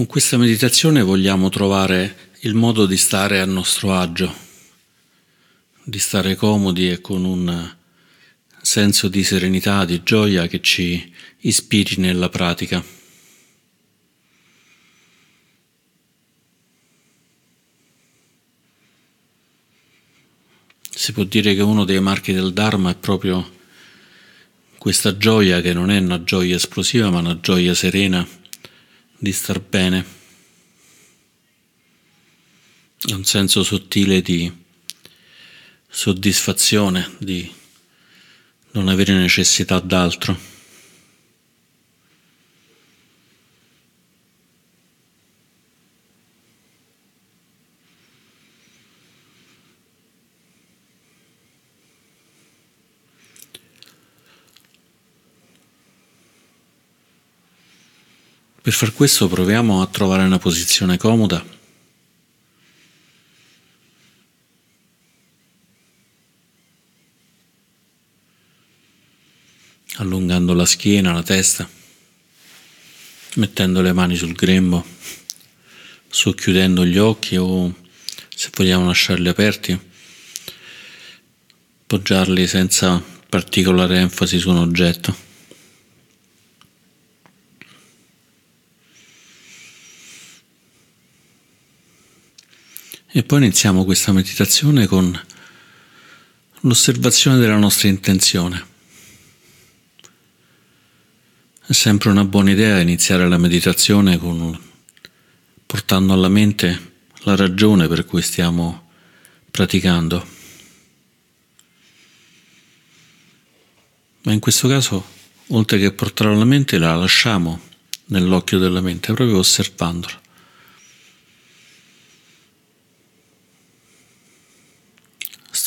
Con questa meditazione vogliamo trovare il modo di stare a nostro agio, di stare comodi e con un senso di serenità, di gioia che ci ispiri nella pratica. Si può dire che uno dei marchi del Dharma è proprio questa gioia che non è una gioia esplosiva ma una gioia serena di star bene, un senso sottile di soddisfazione, di non avere necessità d'altro. Per far questo proviamo a trovare una posizione comoda. Allungando la schiena, la testa, mettendo le mani sul grembo, socchiudendo gli occhi o se vogliamo lasciarli aperti, appoggiarli senza particolare enfasi su un oggetto. E poi iniziamo questa meditazione con l'osservazione della nostra intenzione. È sempre una buona idea iniziare la meditazione con, portando alla mente la ragione per cui stiamo praticando. Ma in questo caso, oltre che portarla alla mente, la lasciamo nell'occhio della mente, proprio osservandola.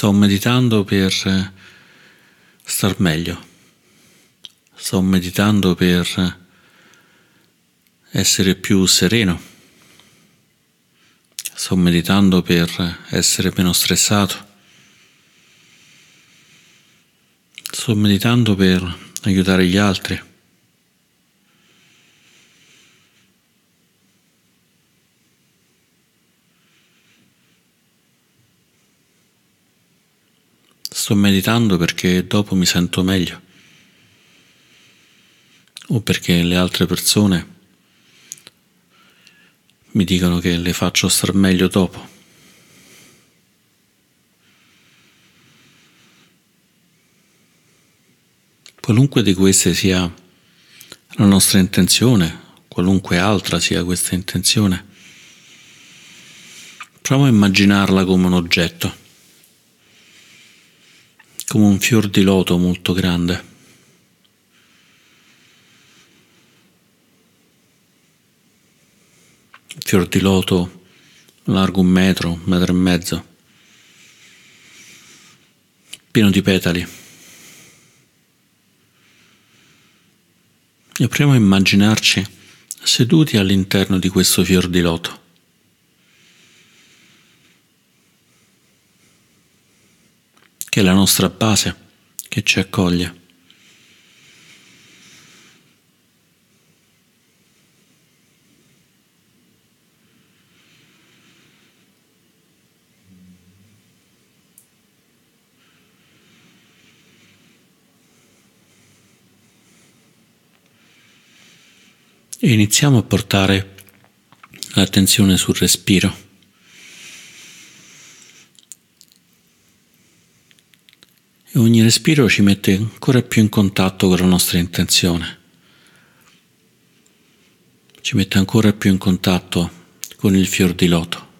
Sto meditando per star meglio. Sto meditando per essere più sereno. Sto meditando per essere meno stressato. Sto meditando per aiutare gli altri. Sto meditando perché dopo mi sento meglio o perché le altre persone mi dicono che le faccio star meglio dopo. Qualunque di queste sia la nostra intenzione, qualunque altra sia questa intenzione, proviamo a immaginarla come un oggetto come un fior di loto molto grande. Fior di loto largo un metro, un metro e mezzo, pieno di petali. E proviamo a immaginarci seduti all'interno di questo fior di loto. Che è la nostra base, che ci accoglie. E iniziamo a portare l'attenzione sul respiro. E ogni respiro ci mette ancora più in contatto con la nostra intenzione, ci mette ancora più in contatto con il fior di loto.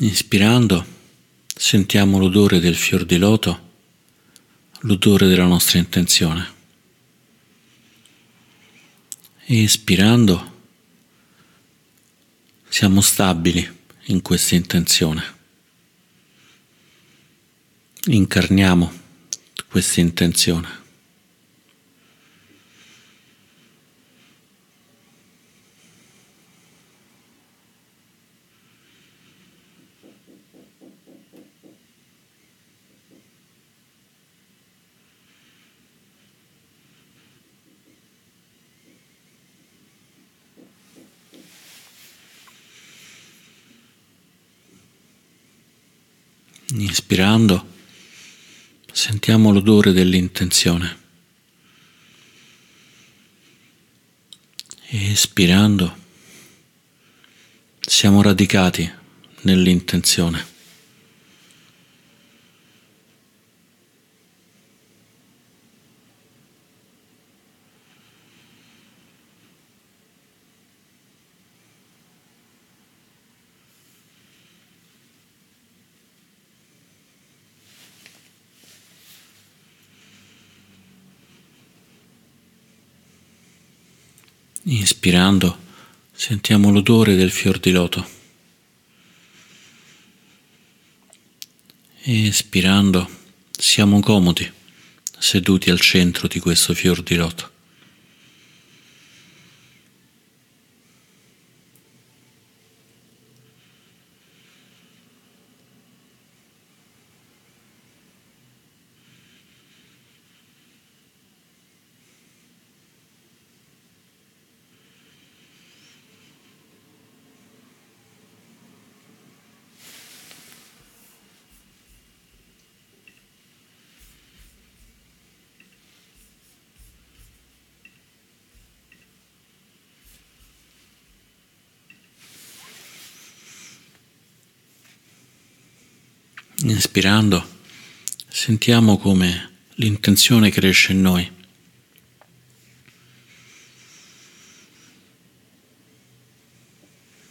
Inspirando sentiamo l'odore del fior di loto, l'odore della nostra intenzione e espirando siamo stabili in questa intenzione. Incarniamo questa intenzione. Inspirando, sentiamo l'odore dell'intenzione. Espirando, siamo radicati nell'intenzione. Inspirando, sentiamo l'odore del fior di loto. Espirando, siamo comodi, seduti al centro di questo fior di loto. Inspirando, sentiamo come l'intenzione cresce in noi.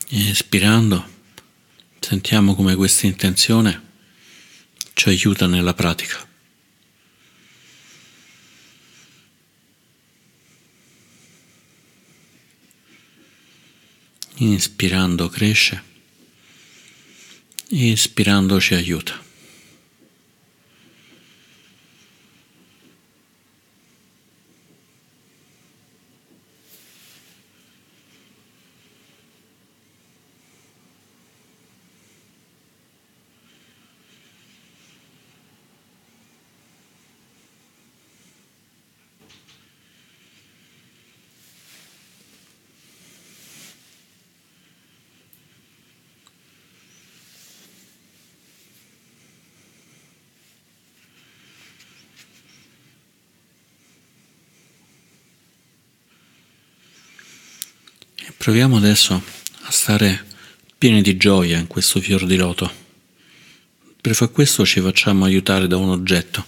Espirando, sentiamo come questa intenzione ci aiuta nella pratica. Inspirando cresce, espirando ci aiuta. Proviamo adesso a stare pieni di gioia in questo fior di loto. Per far questo ci facciamo aiutare da un oggetto,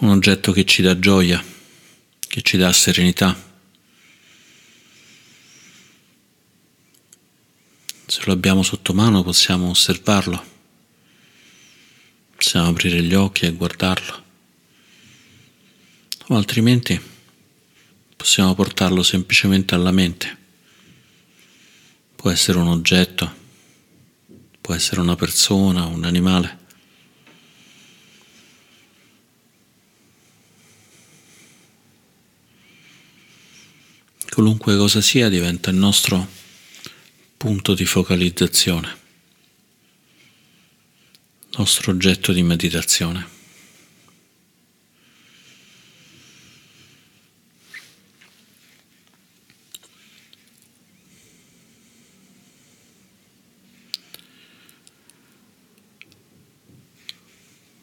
un oggetto che ci dà gioia, che ci dà serenità. Se lo abbiamo sotto mano possiamo osservarlo, possiamo aprire gli occhi e guardarlo, o altrimenti possiamo portarlo semplicemente alla mente. Può essere un oggetto, può essere una persona, un animale. Qualunque cosa sia diventa il nostro punto di focalizzazione, nostro oggetto di meditazione.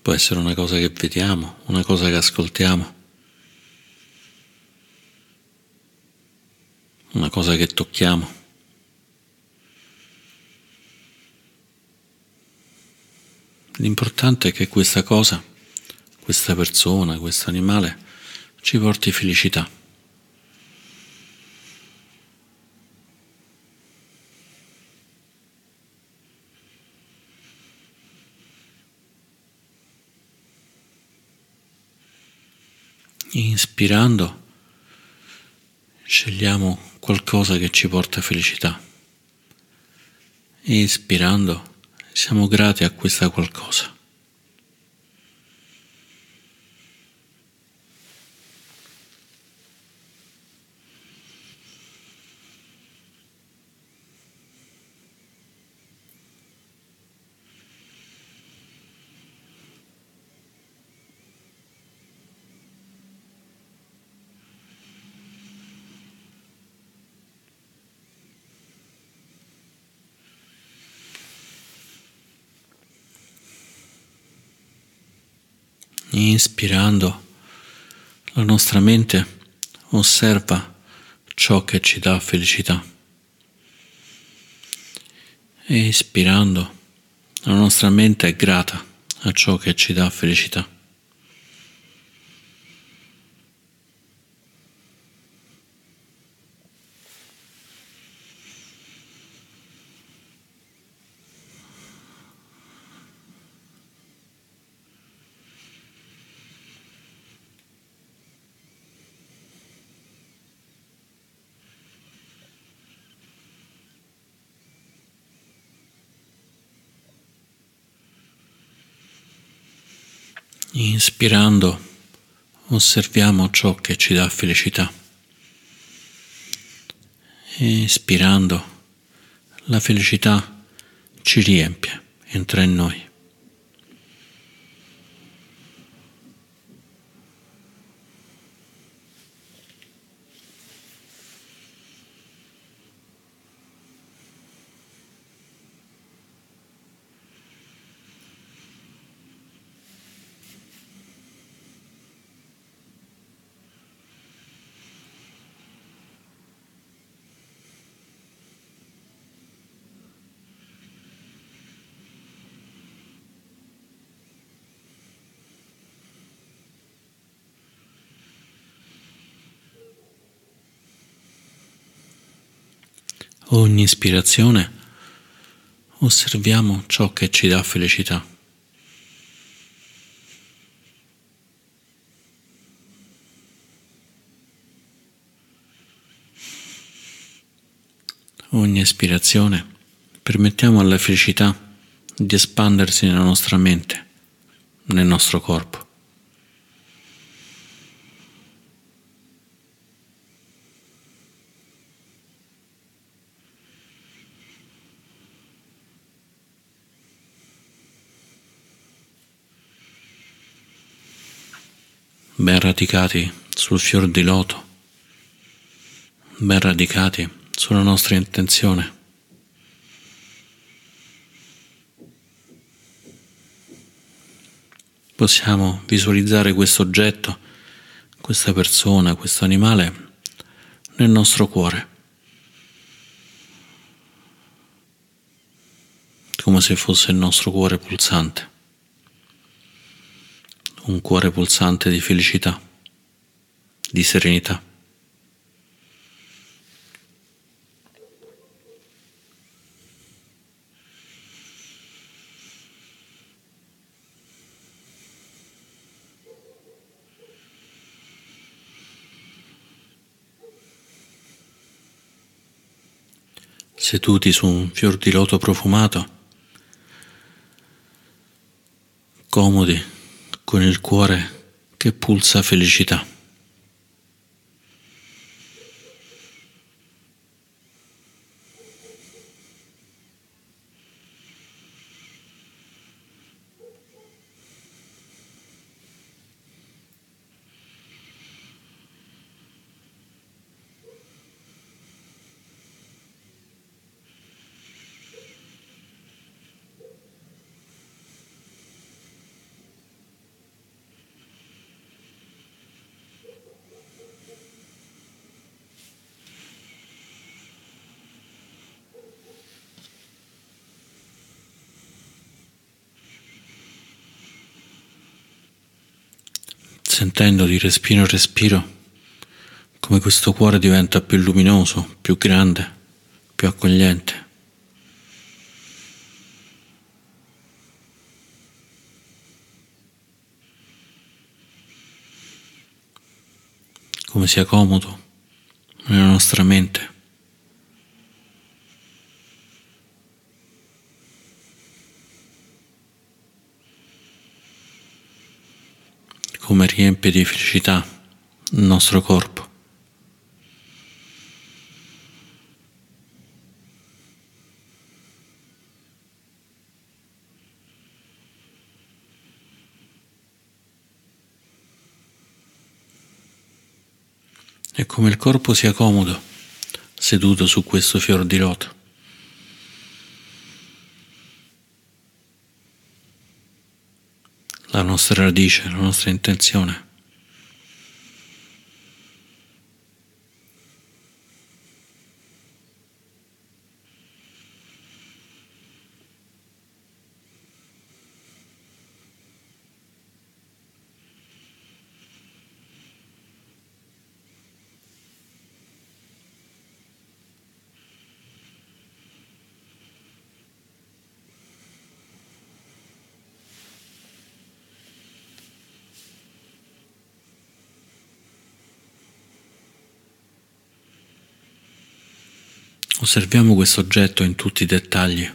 Può essere una cosa che vediamo, una cosa che ascoltiamo, una cosa che tocchiamo. L'importante è che questa cosa, questa persona, questo animale ci porti felicità. Inspirando scegliamo qualcosa che ci porta felicità. Espirando siamo grati a questa qualcosa. Inspirando, la nostra mente osserva ciò che ci dà felicità. Espirando, la nostra mente è grata a ciò che ci dà felicità. Inspirando osserviamo ciò che ci dà felicità. Espirando la felicità ci riempie, entra in noi. Ogni ispirazione osserviamo ciò che ci dà felicità. Ogni ispirazione permettiamo alla felicità di espandersi nella nostra mente, nel nostro corpo. Ben radicati sul fior di loto, ben radicati sulla nostra intenzione. Possiamo visualizzare questo oggetto, questa persona, questo animale nel nostro cuore, come se fosse il nostro cuore pulsante un cuore pulsante di felicità, di serenità. Seduti su un fior di loto profumato, comodi con il cuore che pulsa felicità. Sentendo di respiro in respiro come questo cuore diventa più luminoso, più grande, più accogliente. come sia comodo nella nostra mente. Come riempie di felicità il nostro corpo. E come il corpo sia comodo seduto su questo fior di loto. La nostra radice, la nostra intenzione. Osserviamo questo oggetto in tutti i dettagli.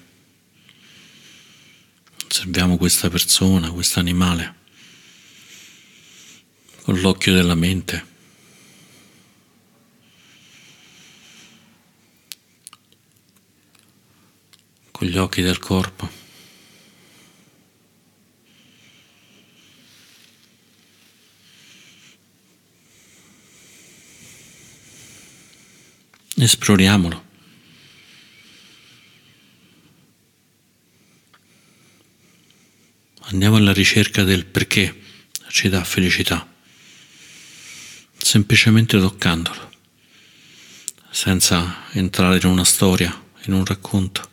Osserviamo questa persona, questo animale, con l'occhio della mente. con gli occhi del corpo. Esploriamolo. Andiamo alla ricerca del perché ci dà felicità, semplicemente toccandolo, senza entrare in una storia, in un racconto.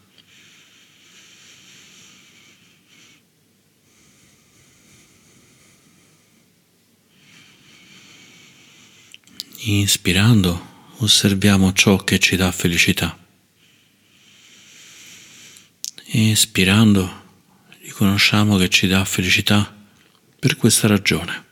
Inspirando osserviamo ciò che ci dà felicità. Espirando riconosciamo che ci dà felicità per questa ragione.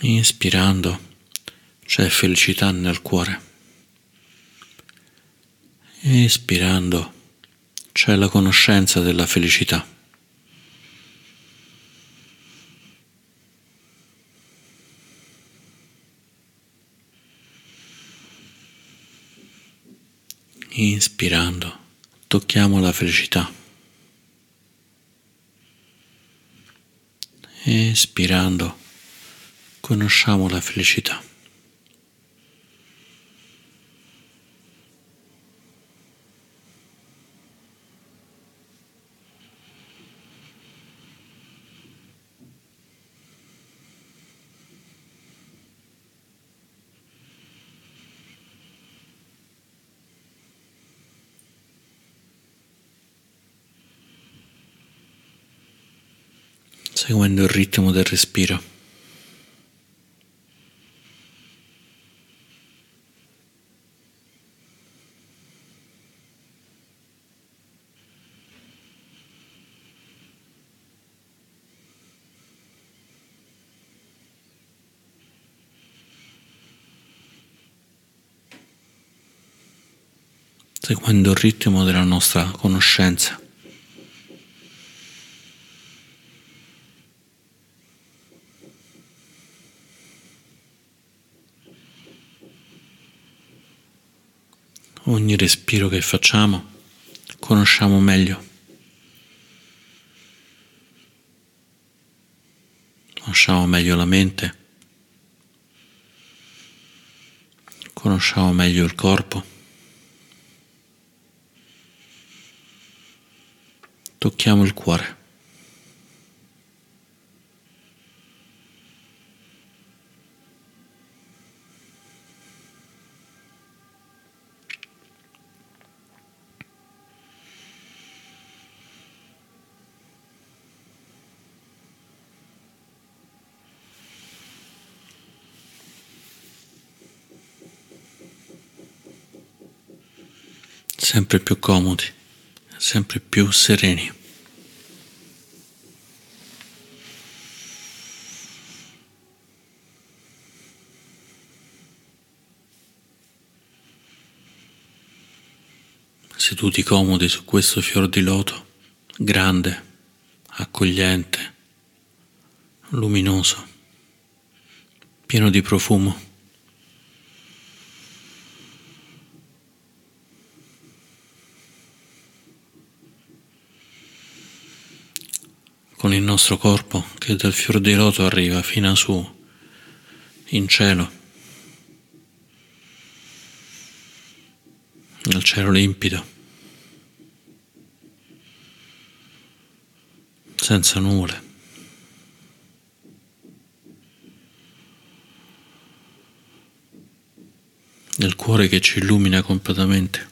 Inspirando c'è felicità nel cuore. Espirando c'è la conoscenza della felicità. Inspirando tocchiamo la felicità. Espirando conosciamo la felicità. seguendo il ritmo del respiro. Seguendo il ritmo della nostra conoscenza. Ogni respiro che facciamo conosciamo meglio. Conosciamo meglio la mente. Conosciamo meglio il corpo. Tocchiamo il cuore. sempre più comodi, sempre più sereni. seduti comodi su questo fior di loto, grande, accogliente, luminoso, pieno di profumo. Con il nostro corpo che dal fior di loto arriva fino a su, in cielo. nel cielo limpido, senza nuvole. Nel cuore che ci illumina completamente,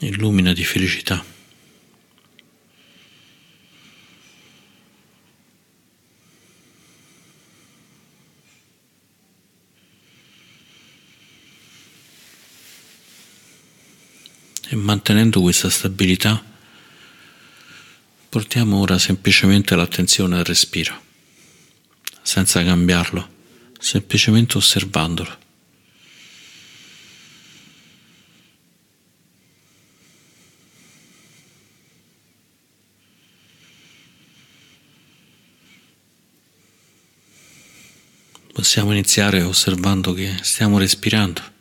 illumina di felicità. E mantenendo questa stabilità, portiamo ora semplicemente l'attenzione al respiro, senza cambiarlo, semplicemente osservandolo. Possiamo iniziare osservando che stiamo respirando.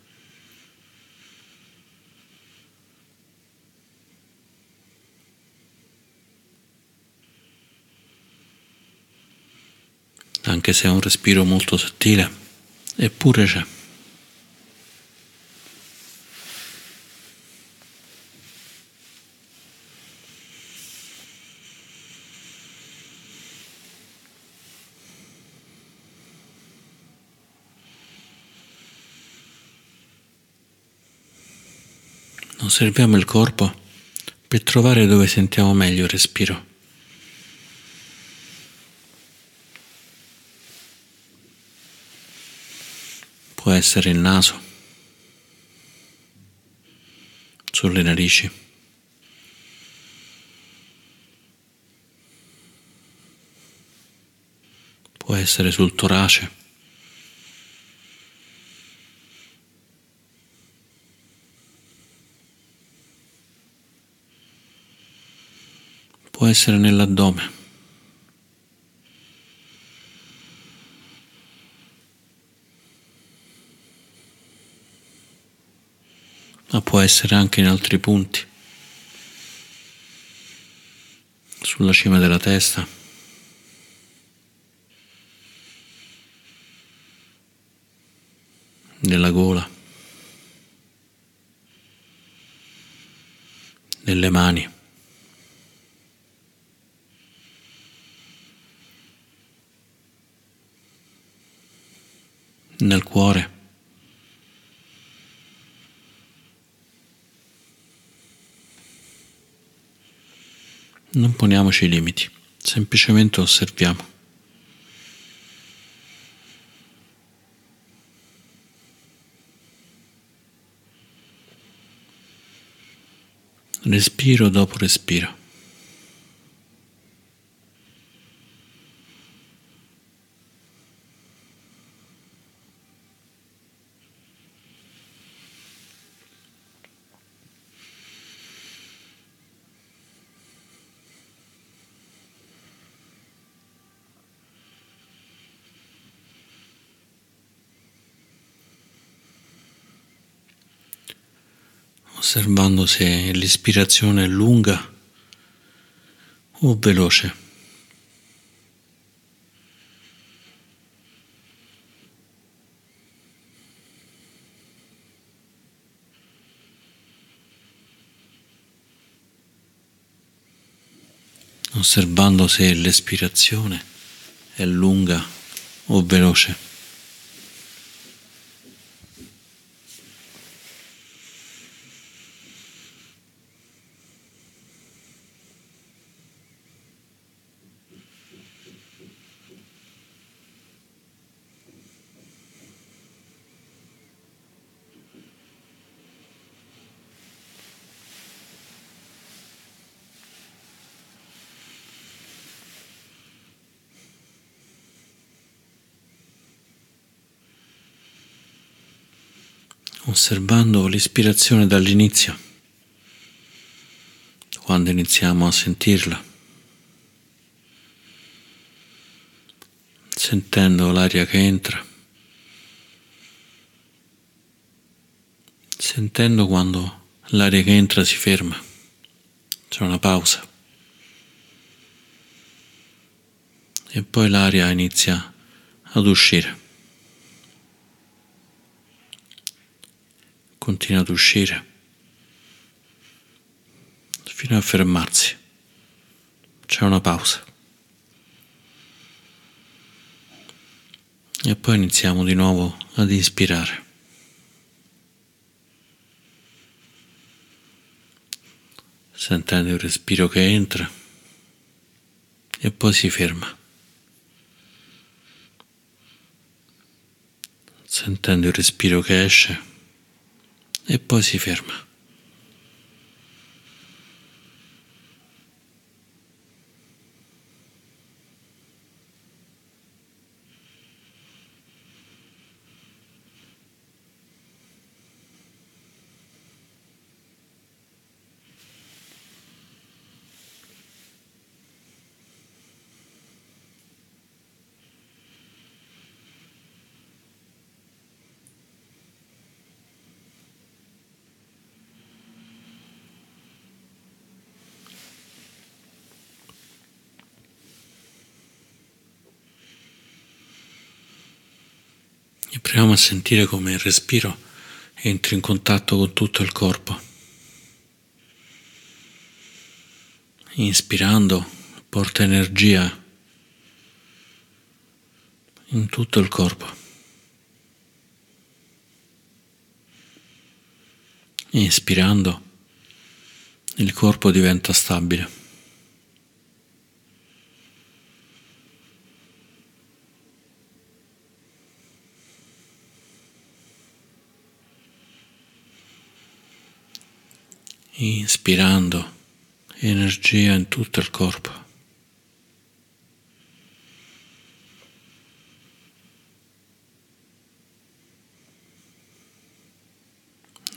Anche se è un respiro molto sottile, eppure c'è. Osserviamo il corpo per trovare dove sentiamo meglio il respiro. può essere il naso, sulle narici. Può essere sul torace. Può essere nell'addome. Ma può essere anche in altri punti, sulla cima della testa. nella gola, nelle mani. nel cuore. Non poniamoci limiti, semplicemente osserviamo. Respiro dopo respiro. Osservando se l'ispirazione è lunga o veloce. Osservando se l'espirazione è lunga o veloce. Osservando l'ispirazione dall'inizio quando iniziamo a sentirla, sentendo l'aria che entra, sentendo quando l'aria che entra si ferma, c'è una pausa e poi l'aria inizia ad uscire. Continua ad uscire fino a fermarsi. C'è una pausa. E poi iniziamo di nuovo ad ispirare. Sentendo il respiro che entra e poi si ferma. Sentendo il respiro che esce e poi si ferma. E proviamo a sentire come il respiro entri in contatto con tutto il corpo. Inspirando porta energia in tutto il corpo. Inspirando il corpo diventa stabile. Inspirando energia in tutto il corpo.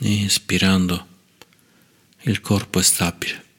Inspirando il corpo è stabile.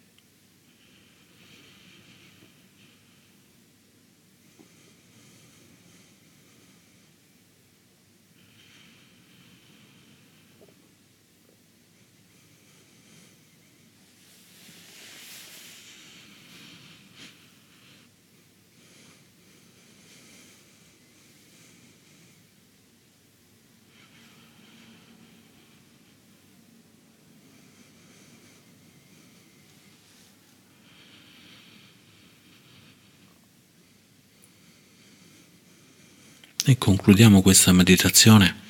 E concludiamo questa meditazione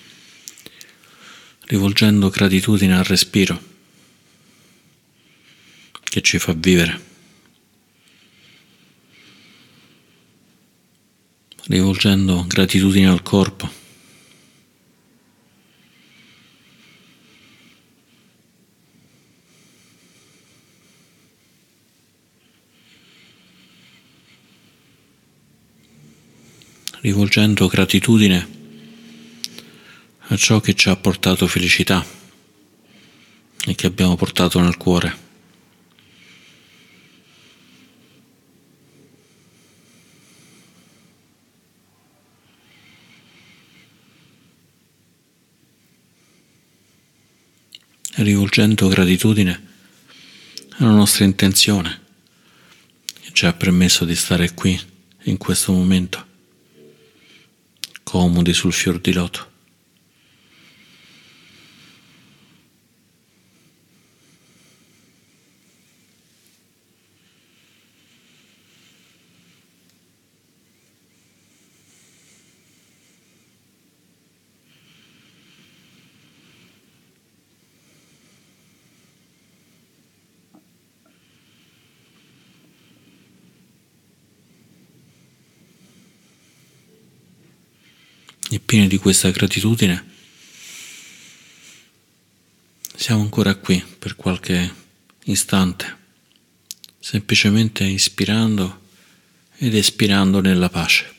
rivolgendo gratitudine al respiro che ci fa vivere, rivolgendo gratitudine al corpo rivolgendo gratitudine a ciò che ci ha portato felicità e che abbiamo portato nel cuore. rivolgendo gratitudine alla nostra intenzione che ci ha permesso di stare qui in questo momento comodi sul fior di loto. E pieni di questa gratitudine, siamo ancora qui per qualche istante, semplicemente ispirando ed espirando nella pace.